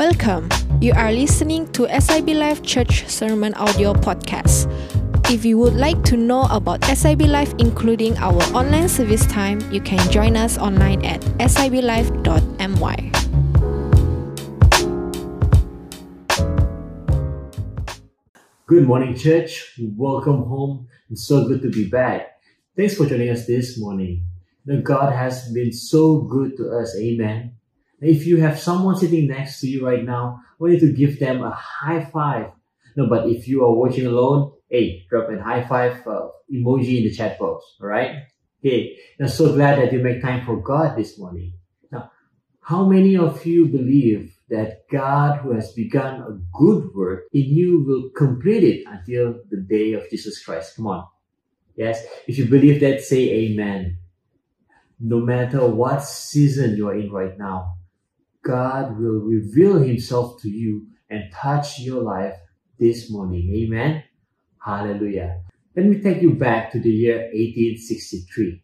Welcome. You are listening to SIB Life Church Sermon Audio Podcast. If you would like to know about SIB Life, including our online service time, you can join us online at siblife.my. Good morning, church. Welcome home. It's so good to be back. Thanks for joining us this morning. God has been so good to us. Amen. If you have someone sitting next to you right now, want you to give them a high five. No, but if you are watching alone, hey, drop a high five uh, emoji in the chat box. All right. Okay. I'm so glad that you make time for God this morning. Now, how many of you believe that God who has begun a good work in you will complete it until the day of Jesus Christ? Come on. Yes. If you believe that, say amen. No matter what season you are in right now, God will reveal himself to you and touch your life this morning. Amen. Hallelujah. Let me take you back to the year 1863.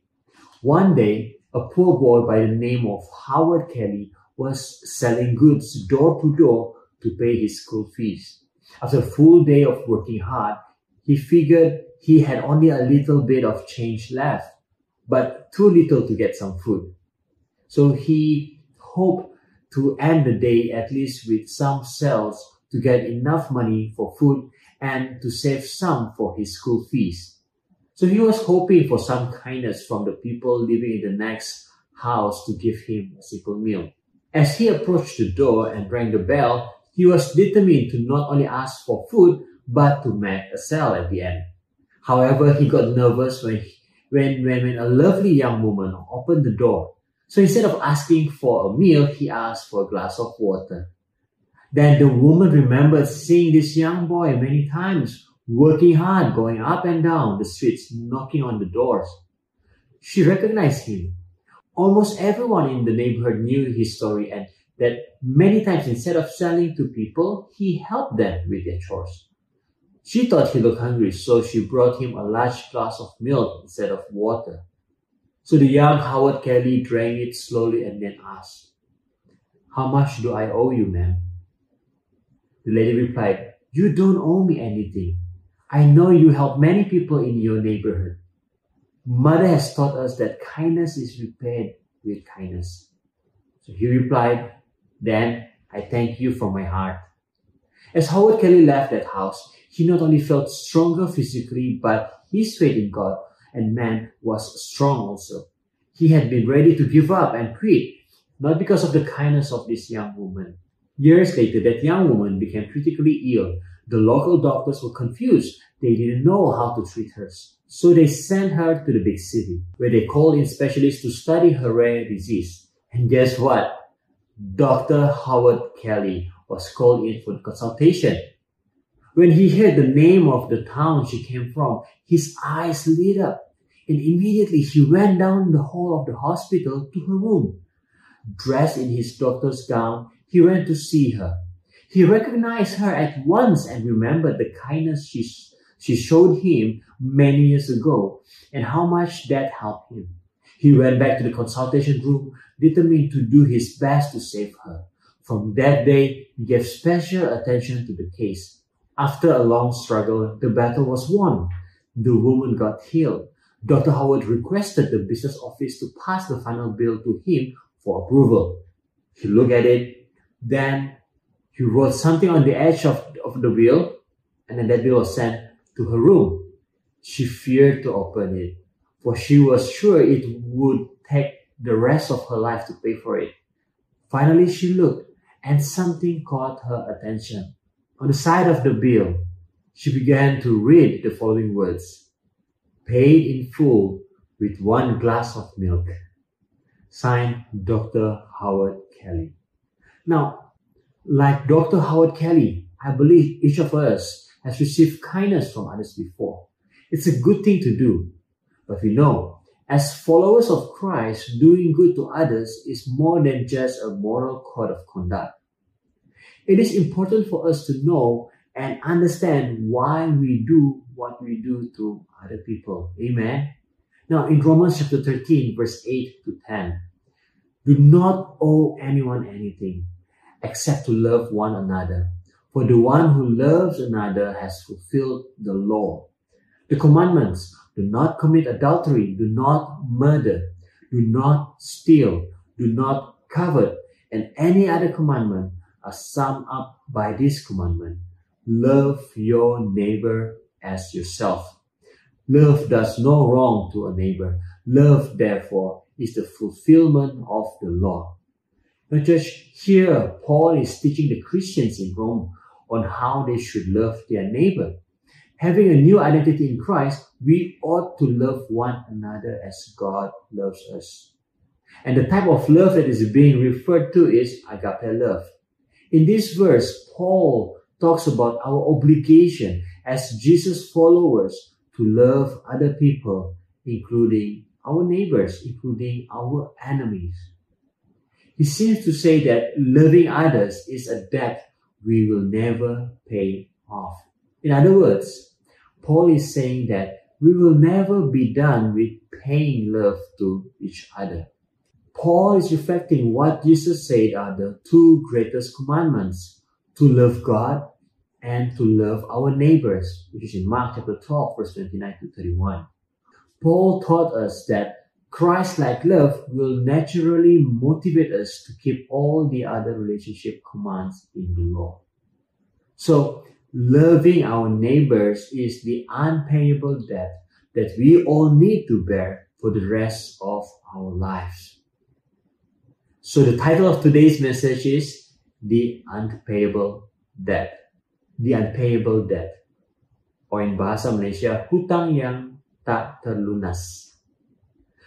One day, a poor boy by the name of Howard Kelly was selling goods door to door to pay his school fees. After a full day of working hard, he figured he had only a little bit of change left, but too little to get some food. So he hoped to end the day at least with some sales to get enough money for food and to save some for his school fees. So he was hoping for some kindness from the people living in the next house to give him a simple meal. As he approached the door and rang the bell, he was determined to not only ask for food, but to make a sale at the end. However, he got nervous when, when, when, when a lovely young woman opened the door so instead of asking for a meal, he asked for a glass of water. Then the woman remembered seeing this young boy many times, working hard, going up and down the streets, knocking on the doors. She recognized him. Almost everyone in the neighborhood knew his story and that many times instead of selling to people, he helped them with their chores. She thought he looked hungry, so she brought him a large glass of milk instead of water. So the young Howard Kelly drank it slowly and then asked, How much do I owe you, ma'am? The lady replied, You don't owe me anything. I know you help many people in your neighborhood. Mother has taught us that kindness is repaid with kindness. So he replied, Then I thank you from my heart. As Howard Kelly left that house, he not only felt stronger physically, but his faith in God and man was strong also. He had been ready to give up and quit, not because of the kindness of this young woman. Years later, that young woman became critically ill. The local doctors were confused. They didn't know how to treat her. So they sent her to the big city, where they called in specialists to study her rare disease. And guess what? Dr. Howard Kelly was called in for consultation. When he heard the name of the town she came from, his eyes lit up and immediately he ran down the hall of the hospital to her room. Dressed in his doctor's gown, he ran to see her. He recognized her at once and remembered the kindness she, she showed him many years ago and how much that helped him. He went back to the consultation room, determined to do his best to save her. From that day, he gave special attention to the case. After a long struggle, the battle was won. The woman got healed Dr. Howard requested the business office to pass the final bill to him for approval. He looked at it, then he wrote something on the edge of, of the bill, and then that bill was sent to her room. She feared to open it, for she was sure it would take the rest of her life to pay for it. Finally, she looked, and something caught her attention. On the side of the bill, she began to read the following words paid in full with one glass of milk. Signed Dr. Howard Kelly. Now, like Dr. Howard Kelly, I believe each of us has received kindness from others before. It's a good thing to do. But we know, as followers of Christ, doing good to others is more than just a moral code of conduct. It is important for us to know and understand why we do what we do to other people. Amen. Now, in Romans chapter 13, verse 8 to 10, do not owe anyone anything except to love one another. For the one who loves another has fulfilled the law. The commandments do not commit adultery, do not murder, do not steal, do not covet, and any other commandment are summed up by this commandment love your neighbor as yourself. Love does no wrong to a neighbor. Love, therefore, is the fulfillment of the law. Now, church, here Paul is teaching the Christians in Rome on how they should love their neighbor. Having a new identity in Christ, we ought to love one another as God loves us. And the type of love that is being referred to is agape love. In this verse, Paul talks about our obligation as Jesus followers to love other people, including our neighbors, including our enemies. He seems to say that loving others is a debt we will never pay off. In other words, Paul is saying that we will never be done with paying love to each other. Paul is reflecting what Jesus said are the two greatest commandments to love God and to love our neighbors, which is in Mark chapter 12, verse 29 to 31. Paul taught us that Christ-like love will naturally motivate us to keep all the other relationship commands in the law. So, loving our neighbors is the unpayable debt that we all need to bear for the rest of our lives. So the title of today's message is The Unpayable Debt. The Unpayable Debt. Or in bahasa Malaysia, hutang yang tak terlunas.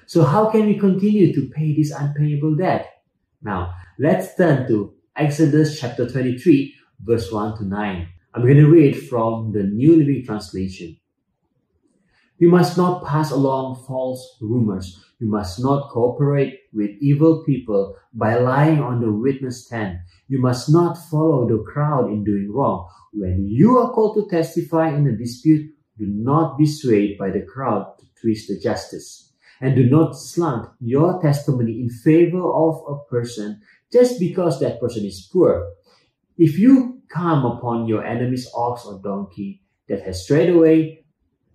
So how can we continue to pay this unpayable debt? Now, let's turn to Exodus chapter 23, verse 1 to 9. I'm going to read from the New Living Translation. You must not pass along false rumors. You must not cooperate with evil people by lying on the witness stand. You must not follow the crowd in doing wrong. When you are called to testify in a dispute, do not be swayed by the crowd to twist the justice. And do not slant your testimony in favor of a person just because that person is poor. If you come upon your enemy's ox or donkey that has strayed away,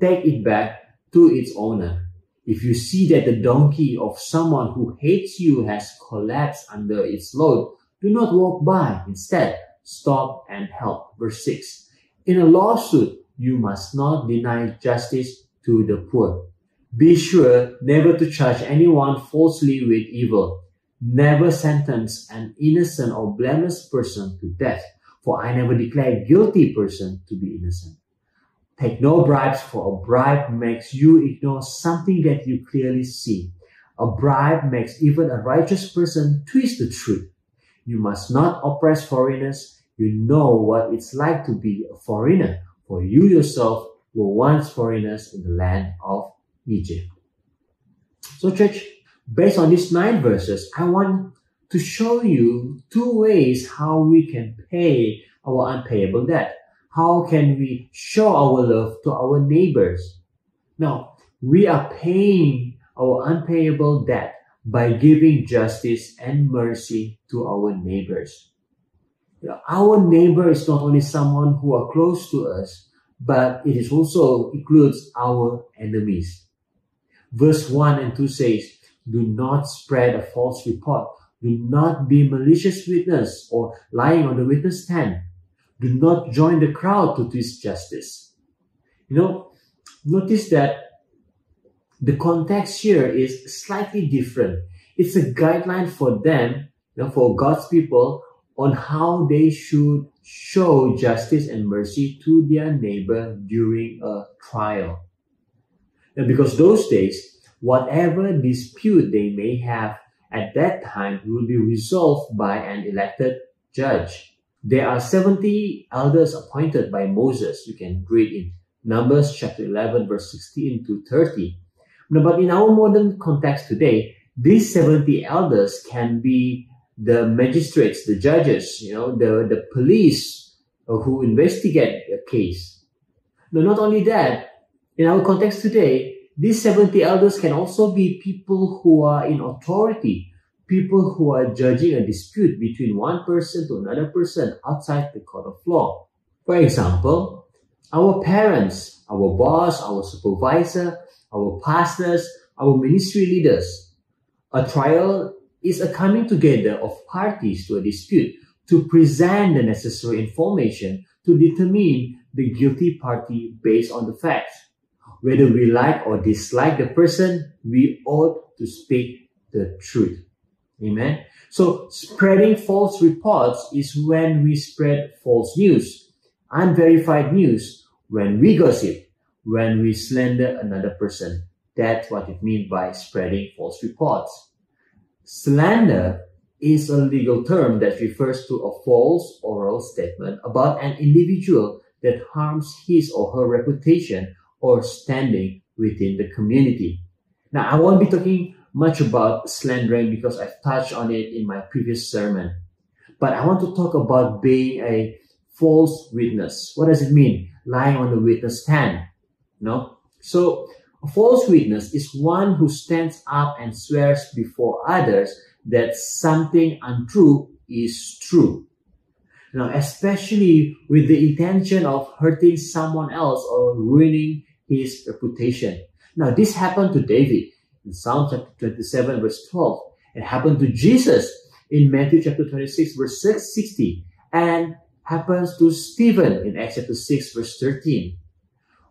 take it back to its owner. If you see that the donkey of someone who hates you has collapsed under its load, do not walk by. Instead, stop and help. Verse 6. In a lawsuit, you must not deny justice to the poor. Be sure never to charge anyone falsely with evil. Never sentence an innocent or blameless person to death, for I never declare guilty person to be innocent. Take no bribes, for a bribe makes you ignore something that you clearly see. A bribe makes even a righteous person twist the truth. You must not oppress foreigners. You know what it's like to be a foreigner, for you yourself were once foreigners in the land of Egypt. So, church, based on these nine verses, I want to show you two ways how we can pay our unpayable debt. How can we show our love to our neighbors? Now, we are paying our unpayable debt by giving justice and mercy to our neighbors. Our neighbor is not only someone who are close to us, but it is also includes our enemies. Verse 1 and 2 says, Do not spread a false report. Do not be malicious witness or lying on the witness stand. Do not join the crowd to twist justice. You know, notice that the context here is slightly different. It's a guideline for them, you know, for God's people on how they should show justice and mercy to their neighbor during a trial. And because those days, whatever dispute they may have at that time will be resolved by an elected judge. There are 70 elders appointed by Moses. You can read in Numbers chapter 11, verse 16 to 30. But in our modern context today, these 70 elders can be the magistrates, the judges, you know, the, the police who investigate a case. No, not only that, in our context today, these 70 elders can also be people who are in authority people who are judging a dispute between one person to another person outside the court of law. For example, our parents, our boss, our supervisor, our pastors, our ministry leaders. A trial is a coming together of parties to a dispute to present the necessary information to determine the guilty party based on the facts. Whether we like or dislike the person, we ought to speak the truth. Amen. So spreading false reports is when we spread false news, unverified news, when we gossip, when we slander another person. That's what it means by spreading false reports. Slander is a legal term that refers to a false oral statement about an individual that harms his or her reputation or standing within the community. Now, I won't be talking much about slandering because I've touched on it in my previous sermon. But I want to talk about being a false witness. What does it mean? Lying on the witness stand. No? So, a false witness is one who stands up and swears before others that something untrue is true. Now, especially with the intention of hurting someone else or ruining his reputation. Now, this happened to David in Psalm chapter 27, verse 12. It happened to Jesus in Matthew chapter 26, verse 60, and happens to Stephen in Acts chapter 6, verse 13.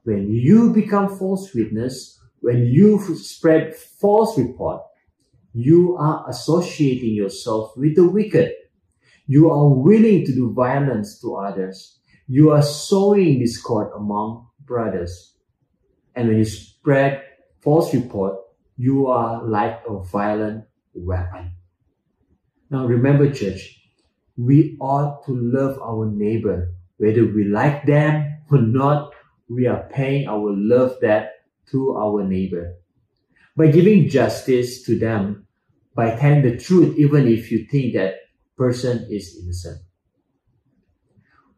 When you become false witness, when you spread false report, you are associating yourself with the wicked. You are willing to do violence to others. You are sowing discord among brothers. And when you spread false report, you are like a violent weapon. Now remember, church, we ought to love our neighbor. Whether we like them or not, we are paying our love debt to our neighbor. By giving justice to them, by telling the truth, even if you think that person is innocent.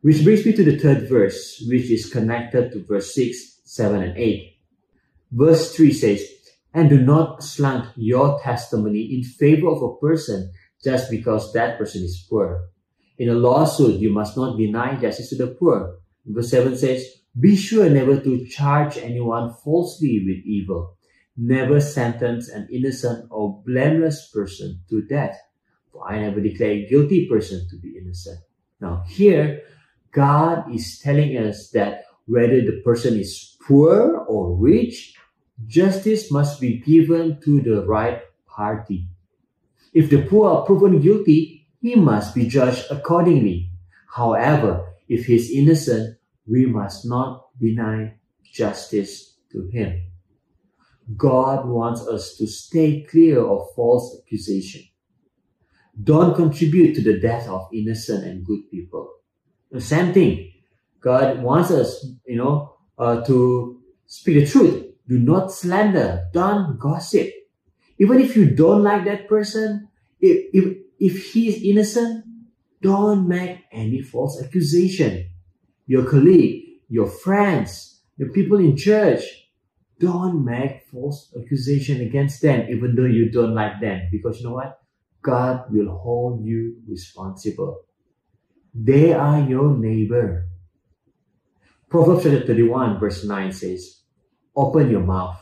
Which brings me to the third verse, which is connected to verse 6, 7, and 8. Verse 3 says, and do not slant your testimony in favor of a person just because that person is poor. In a lawsuit, you must not deny justice to the poor. Verse 7 says, Be sure never to charge anyone falsely with evil. Never sentence an innocent or blameless person to death. For I never declare a guilty person to be innocent. Now, here, God is telling us that whether the person is poor or rich, justice must be given to the right party. If the poor are proven guilty, he must be judged accordingly. However, if he is innocent, we must not deny justice to him. God wants us to stay clear of false accusation. Don't contribute to the death of innocent and good people. The same thing. God wants us, you know, uh, to speak the truth do not slander. Don't gossip. Even if you don't like that person, if, if, if he is innocent, don't make any false accusation. Your colleague, your friends, the people in church, don't make false accusation against them, even though you don't like them. Because you know what? God will hold you responsible. They are your neighbor. Proverbs chapter 31 verse 9 says, Open your mouth.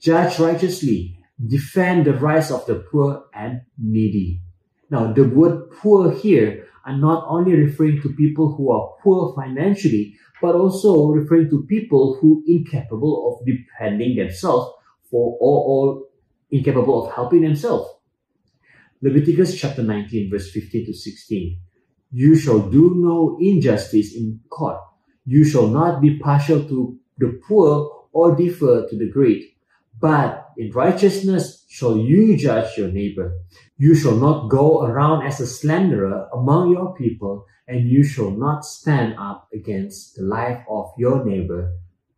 Judge righteously. Defend the rights of the poor and needy. Now, the word poor here are not only referring to people who are poor financially, but also referring to people who incapable of defending themselves for or, or incapable of helping themselves. Leviticus chapter 19 verse 15 to 16. You shall do no injustice in court. You shall not be partial to the poor or defer to the great. But in righteousness shall you judge your neighbor. You shall not go around as a slanderer among your people, and you shall not stand up against the life of your neighbor.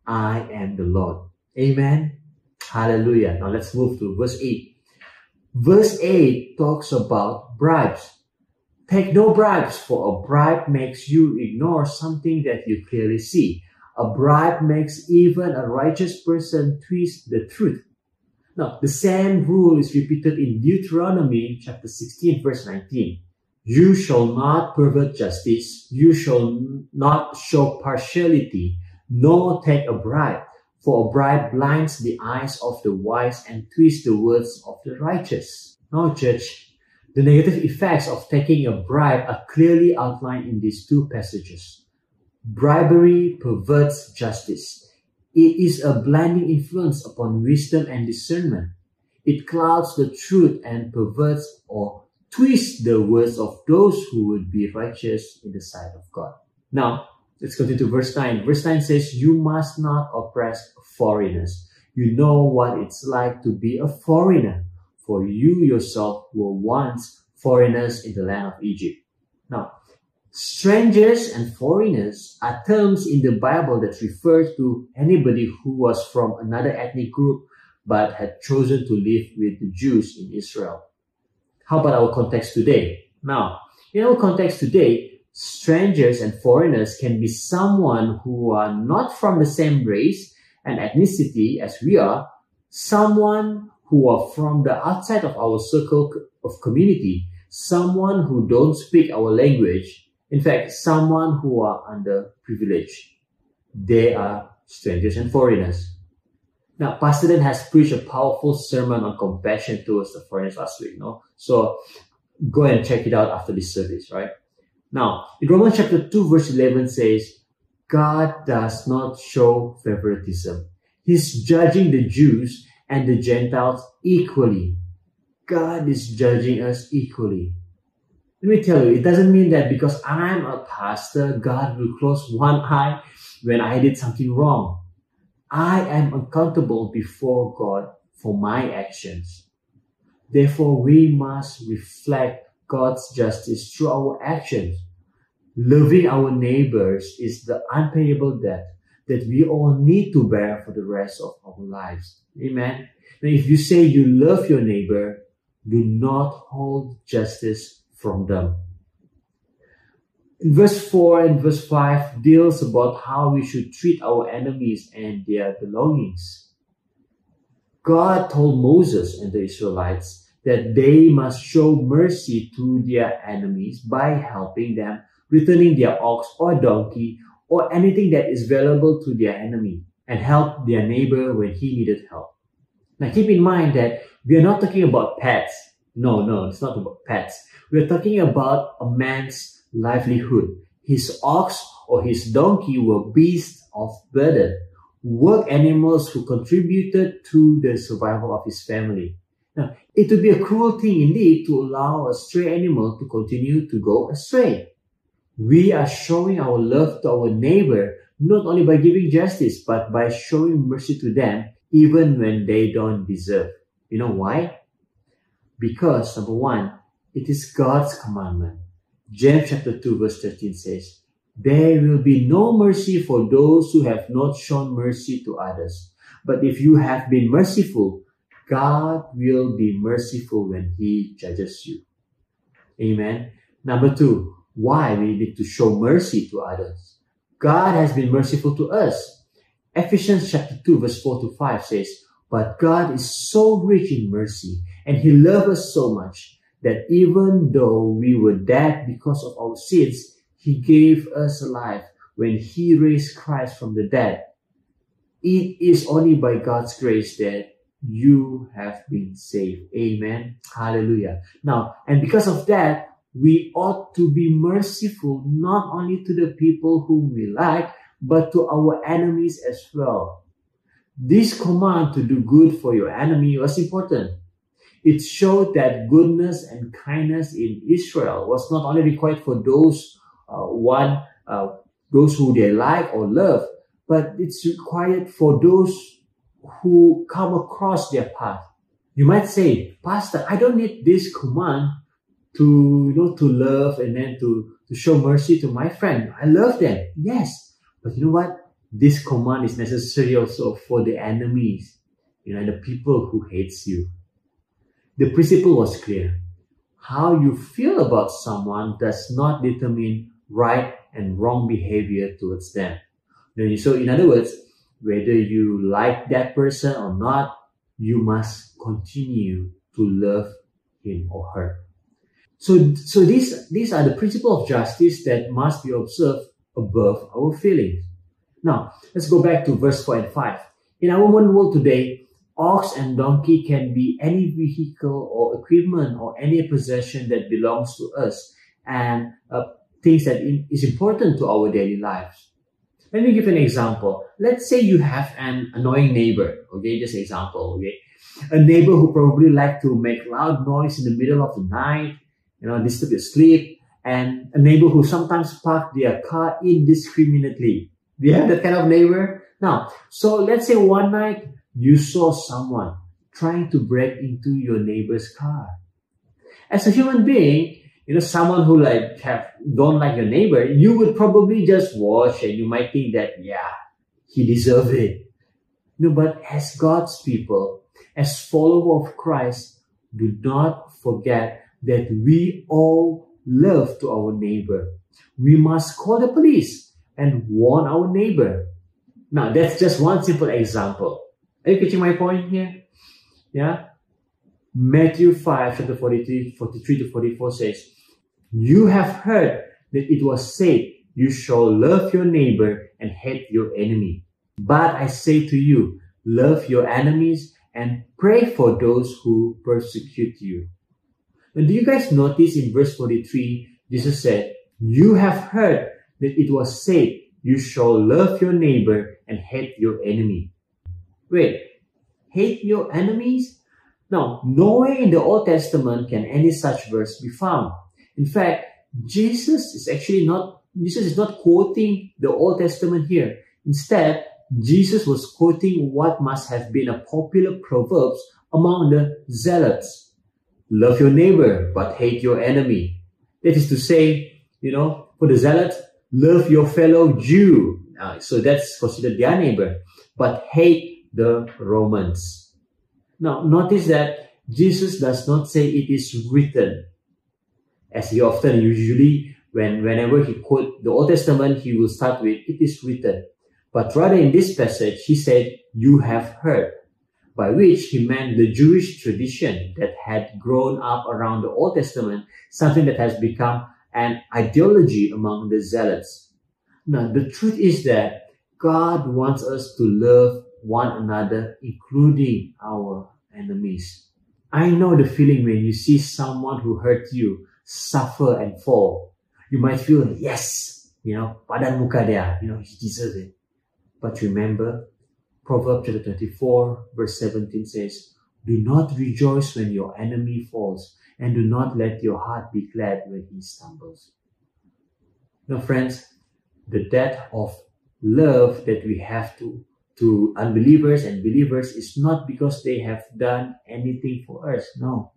I am the Lord. Amen. Hallelujah. Now let's move to verse 8. Verse 8 talks about bribes. Take no bribes, for a bribe makes you ignore something that you clearly see. A bribe makes even a righteous person twist the truth. Now, the same rule is repeated in Deuteronomy chapter 16, verse 19. You shall not pervert justice. You shall not show partiality, nor take a bribe. For a bribe blinds the eyes of the wise and twists the words of the righteous. Now, church, the negative effects of taking a bribe are clearly outlined in these two passages. Bribery perverts justice. It is a blinding influence upon wisdom and discernment. It clouds the truth and perverts or twists the words of those who would be righteous in the sight of God. Now, let's continue to verse 9. Verse 9 says, You must not oppress foreigners. You know what it's like to be a foreigner, for you yourself were once foreigners in the land of Egypt. Now, strangers and foreigners are terms in the Bible that refer to anybody who was from another ethnic group but had chosen to live with the Jews in Israel. How about our context today? Now, in our context today, strangers and foreigners can be someone who are not from the same race and ethnicity as we are, someone who are from the outside of our circle of community, someone who don't speak our language, in fact, someone who are underprivileged. They are strangers and foreigners. Now, Pastor Dan has preached a powerful sermon on compassion towards the foreigners last week, no? So go and check it out after this service, right? Now, in Romans chapter 2, verse 11 says, God does not show favoritism. He's judging the Jews and the Gentiles equally. God is judging us equally. Let me tell you, it doesn't mean that because I'm a pastor, God will close one eye when I did something wrong. I am accountable before God for my actions. Therefore, we must reflect God's justice through our actions. Loving our neighbors is the unpayable debt that we all need to bear for the rest of our lives. Amen. Now, if you say you love your neighbor, do not hold justice from them. Verse 4 and verse 5 deals about how we should treat our enemies and their belongings. God told Moses and the Israelites that they must show mercy to their enemies by helping them returning their ox or donkey or anything that is valuable to their enemy and help their neighbor when he needed help. Now keep in mind that we are not talking about pets. No, no, it's not about pets. We are talking about a man's livelihood. His ox or his donkey were beasts of burden, work animals who contributed to the survival of his family. Now, it would be a cruel thing indeed to allow a stray animal to continue to go astray. We are showing our love to our neighbor not only by giving justice, but by showing mercy to them even when they don't deserve. You know why? Because number one, it is God's commandment. James chapter 2 verse 13 says, There will be no mercy for those who have not shown mercy to others. But if you have been merciful, God will be merciful when He judges you. Amen. Number two, why we need to show mercy to others. God has been merciful to us. Ephesians chapter 2 verse 4 to 5 says, But God is so rich in mercy and He loved us so much that even though we were dead because of our sins, He gave us life when He raised Christ from the dead. It is only by God's grace that you have been saved. Amen. Hallelujah. Now, and because of that, we ought to be merciful not only to the people whom we like, but to our enemies as well. This command to do good for your enemy was important. It showed that goodness and kindness in Israel was not only required for those uh, one uh, those who they like or love, but it's required for those who come across their path. You might say, Pastor, I don't need this command to you know to love and then to to show mercy to my friend. I love them, yes, but you know what? This command is necessary also for the enemies, you know, the people who hates you. The principle was clear. How you feel about someone does not determine right and wrong behavior towards them. So, in other words, whether you like that person or not you must continue to love him or her. So, so these, these are the principles of justice that must be observed above our feelings. Now, let's go back to verse 4 and 5. In our modern world today, ox and donkey can be any vehicle or equipment or any possession that belongs to us and uh, things that is important to our daily lives. Let me give an example. Let's say you have an annoying neighbor. Okay, just an example. Okay, a neighbor who probably like to make loud noise in the middle of the night, you know, disturb your sleep, and a neighbor who sometimes park their car indiscriminately. Do you have that kind of neighbor? Now, so let's say one night you saw someone trying to break into your neighbor's car. As a human being, you know, someone who like have don't like your neighbor, you would probably just watch and you might think that, yeah, he deserved it. No, but as God's people, as follower of Christ, do not forget that we all love to our neighbor. We must call the police and warn our neighbor. Now, that's just one simple example. Are you catching my point here? Yeah. Matthew 5, chapter 43, 43 to 44 says, You have heard that it was said, You shall love your neighbor and hate your enemy. But I say to you, love your enemies and pray for those who persecute you. And do you guys notice in verse 43, Jesus said, You have heard that it was said, You shall love your neighbor and hate your enemy. Wait, hate your enemies? Now, nowhere in the Old Testament can any such verse be found. In fact, Jesus is actually not, Jesus is not quoting the Old Testament here. Instead, Jesus was quoting what must have been a popular proverbs among the zealots. Love your neighbor, but hate your enemy. That is to say, you know, for the zealots, love your fellow Jew. Uh, so that's considered their neighbor, but hate the Romans. Now, notice that Jesus does not say it is written, as he often usually when whenever he quote the Old Testament, he will start with it is written. But rather in this passage, he said, you have heard, by which he meant the Jewish tradition that had grown up around the Old Testament, something that has become an ideology among the zealots. Now, the truth is that God wants us to love one another, including our enemies. I know the feeling when you see someone who hurt you suffer and fall. You might feel, yes, you know, padan muka dia, you know, he deserves it. But remember, Proverbs chapter 24, verse 17 says, Do not rejoice when your enemy falls, and do not let your heart be glad when he stumbles. Now, friends, the debt of love that we have to, to unbelievers and believers is not because they have done anything for us. No.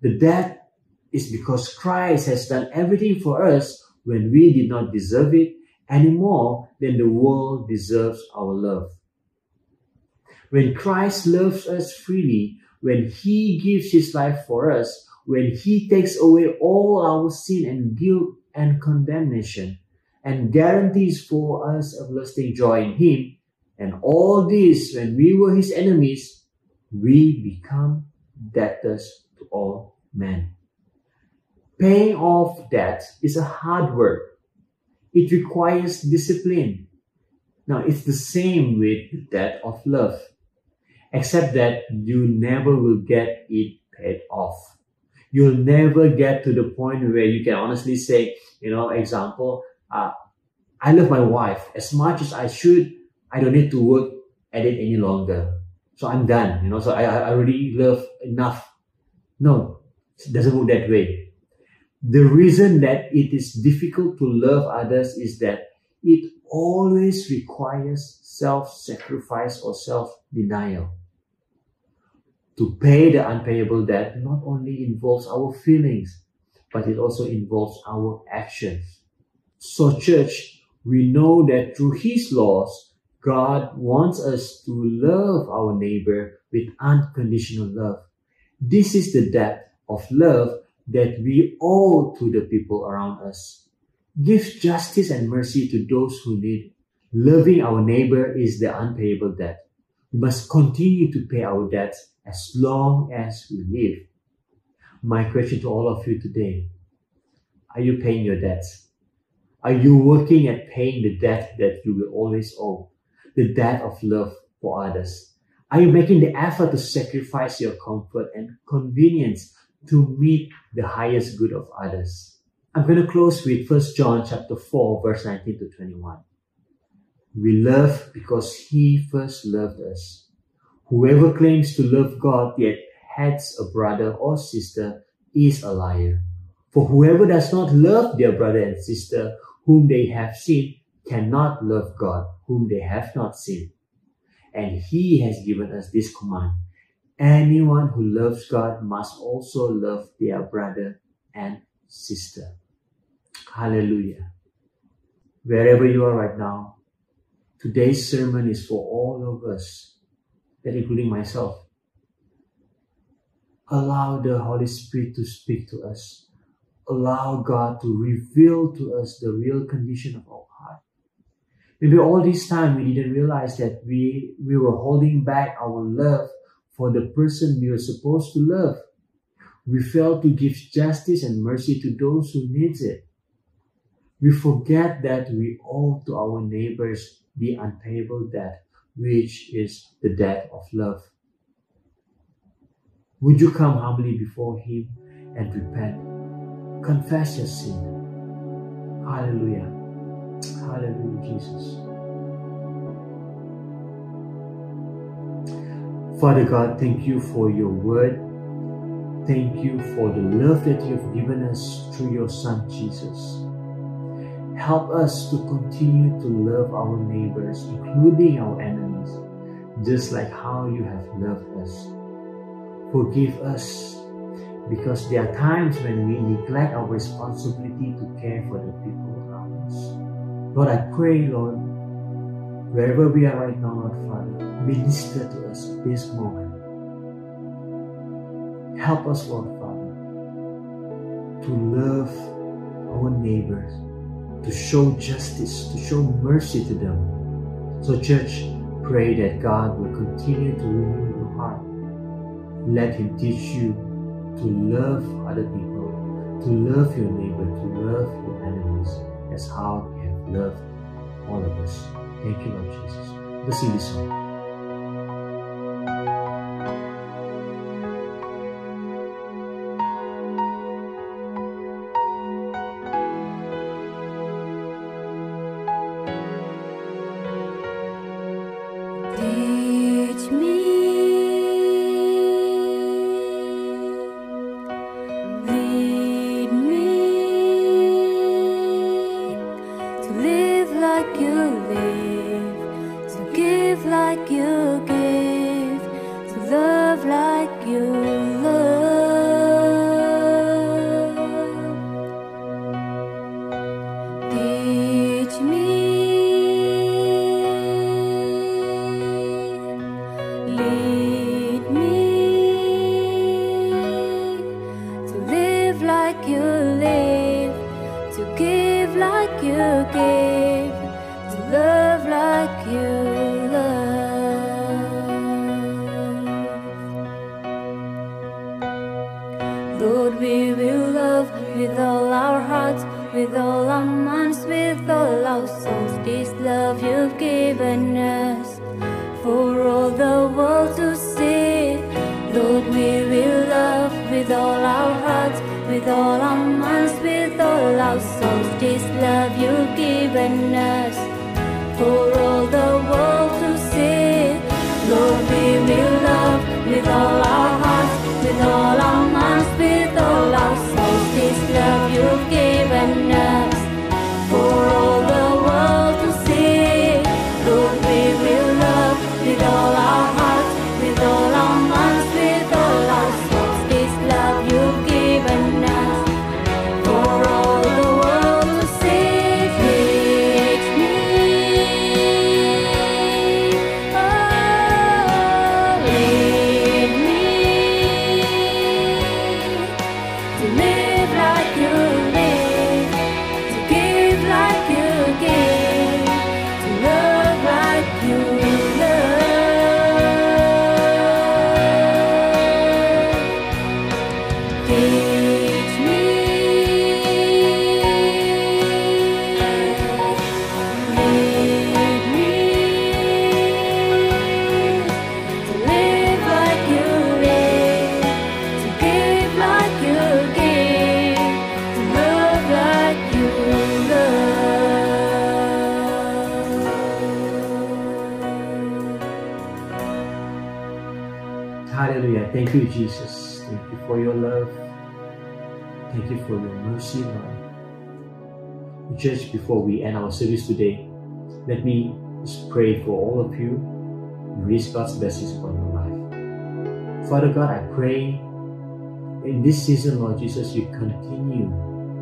The debt is because Christ has done everything for us when we did not deserve it any more than the world deserves our love. When Christ loves us freely, when He gives His life for us, when He takes away all our sin and guilt and condemnation, and guarantees for us everlasting joy in Him, and all this when we were His enemies, we become debtors to all men. Paying off debt is a hard work it requires discipline. Now, it's the same with debt of love, except that you never will get it paid off. You'll never get to the point where you can honestly say, you know, example, uh, I love my wife as much as I should. I don't need to work at it any longer. So I'm done, you know, so I, I already love enough. No, it doesn't work that way. The reason that it is difficult to love others is that it always requires self-sacrifice or self-denial. To pay the unpayable debt not only involves our feelings, but it also involves our actions. So church, we know that through His laws, God wants us to love our neighbor with unconditional love. This is the depth of love that we owe to the people around us. Give justice and mercy to those who need. Loving our neighbor is the unpayable debt. We must continue to pay our debts as long as we live. My question to all of you today are you paying your debts? Are you working at paying the debt that you will always owe? The debt of love for others? Are you making the effort to sacrifice your comfort and convenience to meet the highest good of others? I'm going to close with 1 John chapter 4 verse 19 to 21. We love because he first loved us. Whoever claims to love God yet hates a brother or sister is a liar. For whoever does not love their brother and sister whom they have seen cannot love God whom they have not seen. And he has given us this command. Anyone who loves God must also love their brother and sister. Hallelujah. Wherever you are right now, today's sermon is for all of us, that including myself. Allow the Holy Spirit to speak to us. Allow God to reveal to us the real condition of our. Maybe all this time we didn't realize that we, we were holding back our love for the person we were supposed to love. We failed to give justice and mercy to those who needs it. We forget that we owe to our neighbors the unpayable debt, which is the debt of love. Would you come humbly before Him and repent? Confess your sin. Hallelujah. Hallelujah, Jesus. Father God, thank you for your word. Thank you for the love that you have given us through your Son, Jesus. Help us to continue to love our neighbors, including our enemies, just like how you have loved us. Forgive us because there are times when we neglect our responsibility to care for the people around us. Lord, I pray, Lord, wherever we are right now, Lord Father, minister to us this moment. Help us, Lord Father, to love our neighbors to show justice, to show mercy to them. So, church, pray that God will continue to renew your heart. Let Him teach you to love other people, to love your neighbor, to love your enemies, as how loved all of us. Thank you, Lord Jesus. Let's sing this song. All our minds, with all our souls. This love you've given us for all the world to see. Lord, we will love with all our hearts, with all our minds, with all our souls. This love you've given us for all the world to see. Lord, we will love with all our hearts, with all our minds, with all our souls. This love you've given mercy, Lord. Church, before we end our service today, let me just pray for all of you and release God's blessings upon your life. Father God, I pray in this season, Lord Jesus, you continue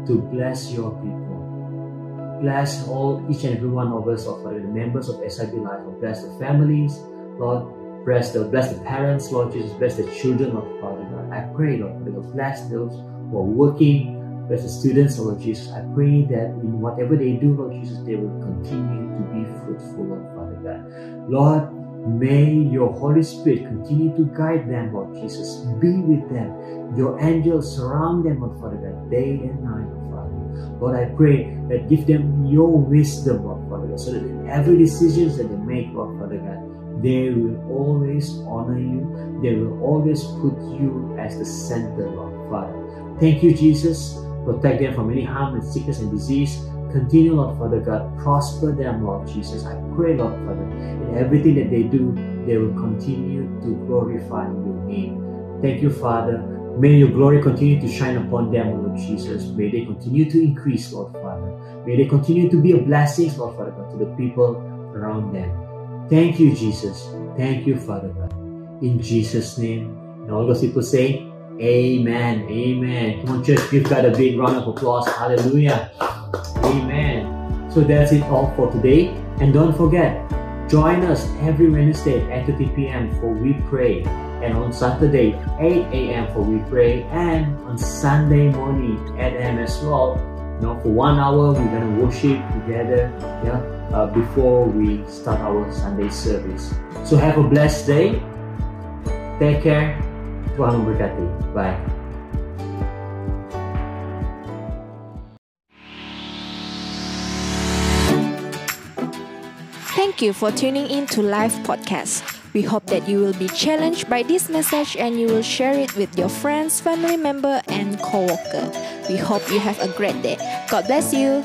to bless your people. Bless all, each and every one of us, of the members of SIB Life, bless the families, Lord, bless the bless the parents, Lord Jesus, bless the children of Father God. I pray, Lord, Father God, bless those who are working, bless the students, Lord Jesus. I pray that in whatever they do, Lord Jesus, they will continue to be fruitful, Lord Father God. Lord, may your Holy Spirit continue to guide them, Lord Jesus. Be with them. Your angels surround them, Lord Father God, day and night, Father. Lord, I pray that give them your wisdom, Lord Father God, so that in every decisions that they make, Lord Father God, they will always honor you. They will always put you as the center, Lord Father. Thank you, Jesus. Protect them from any harm and sickness and disease. Continue, Lord Father God. Prosper them, Lord Jesus. I pray, Lord Father, in everything that they do, they will continue to glorify your name. Thank you, Father. May your glory continue to shine upon them, Lord Jesus. May they continue to increase, Lord Father. May they continue to be a blessing, Lord Father God, to the people around them. Thank you, Jesus. Thank you, Father God. In Jesus' name. And all those people say, Amen. Amen. Come on, church, give God a big round of applause. Hallelujah. Amen. So that's it all for today. And don't forget, join us every Wednesday at 8:30 p.m. for We Pray. And on Saturday, 8 a.m. for We Pray. And on Sunday morning, 8 a.m. as well. You know, for one hour, we're going to worship together. Yeah uh, before we start our Sunday service. So have a blessed day. Take care. Tuhan memberkati. Bye. Thank you for tuning in to Live Podcast. We hope that you will be challenged by this message and you will share it with your friends, family member, and co-worker. We hope you have a great day. God bless you.